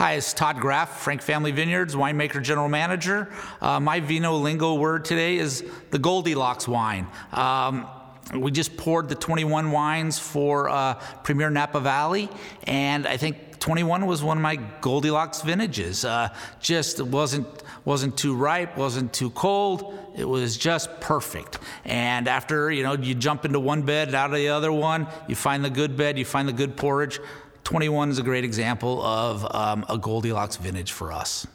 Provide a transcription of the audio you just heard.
Hi, it's Todd Graff, Frank Family Vineyards, winemaker, general manager. Uh, my vino lingo word today is the Goldilocks wine. Um, we just poured the 21 wines for uh, Premiere Napa Valley, and I think 21 was one of my Goldilocks vintages. Uh, just wasn't wasn't too ripe, wasn't too cold. It was just perfect. And after you know, you jump into one bed, out of the other one, you find the good bed, you find the good porridge. 21 is a great example of um, a Goldilocks vintage for us.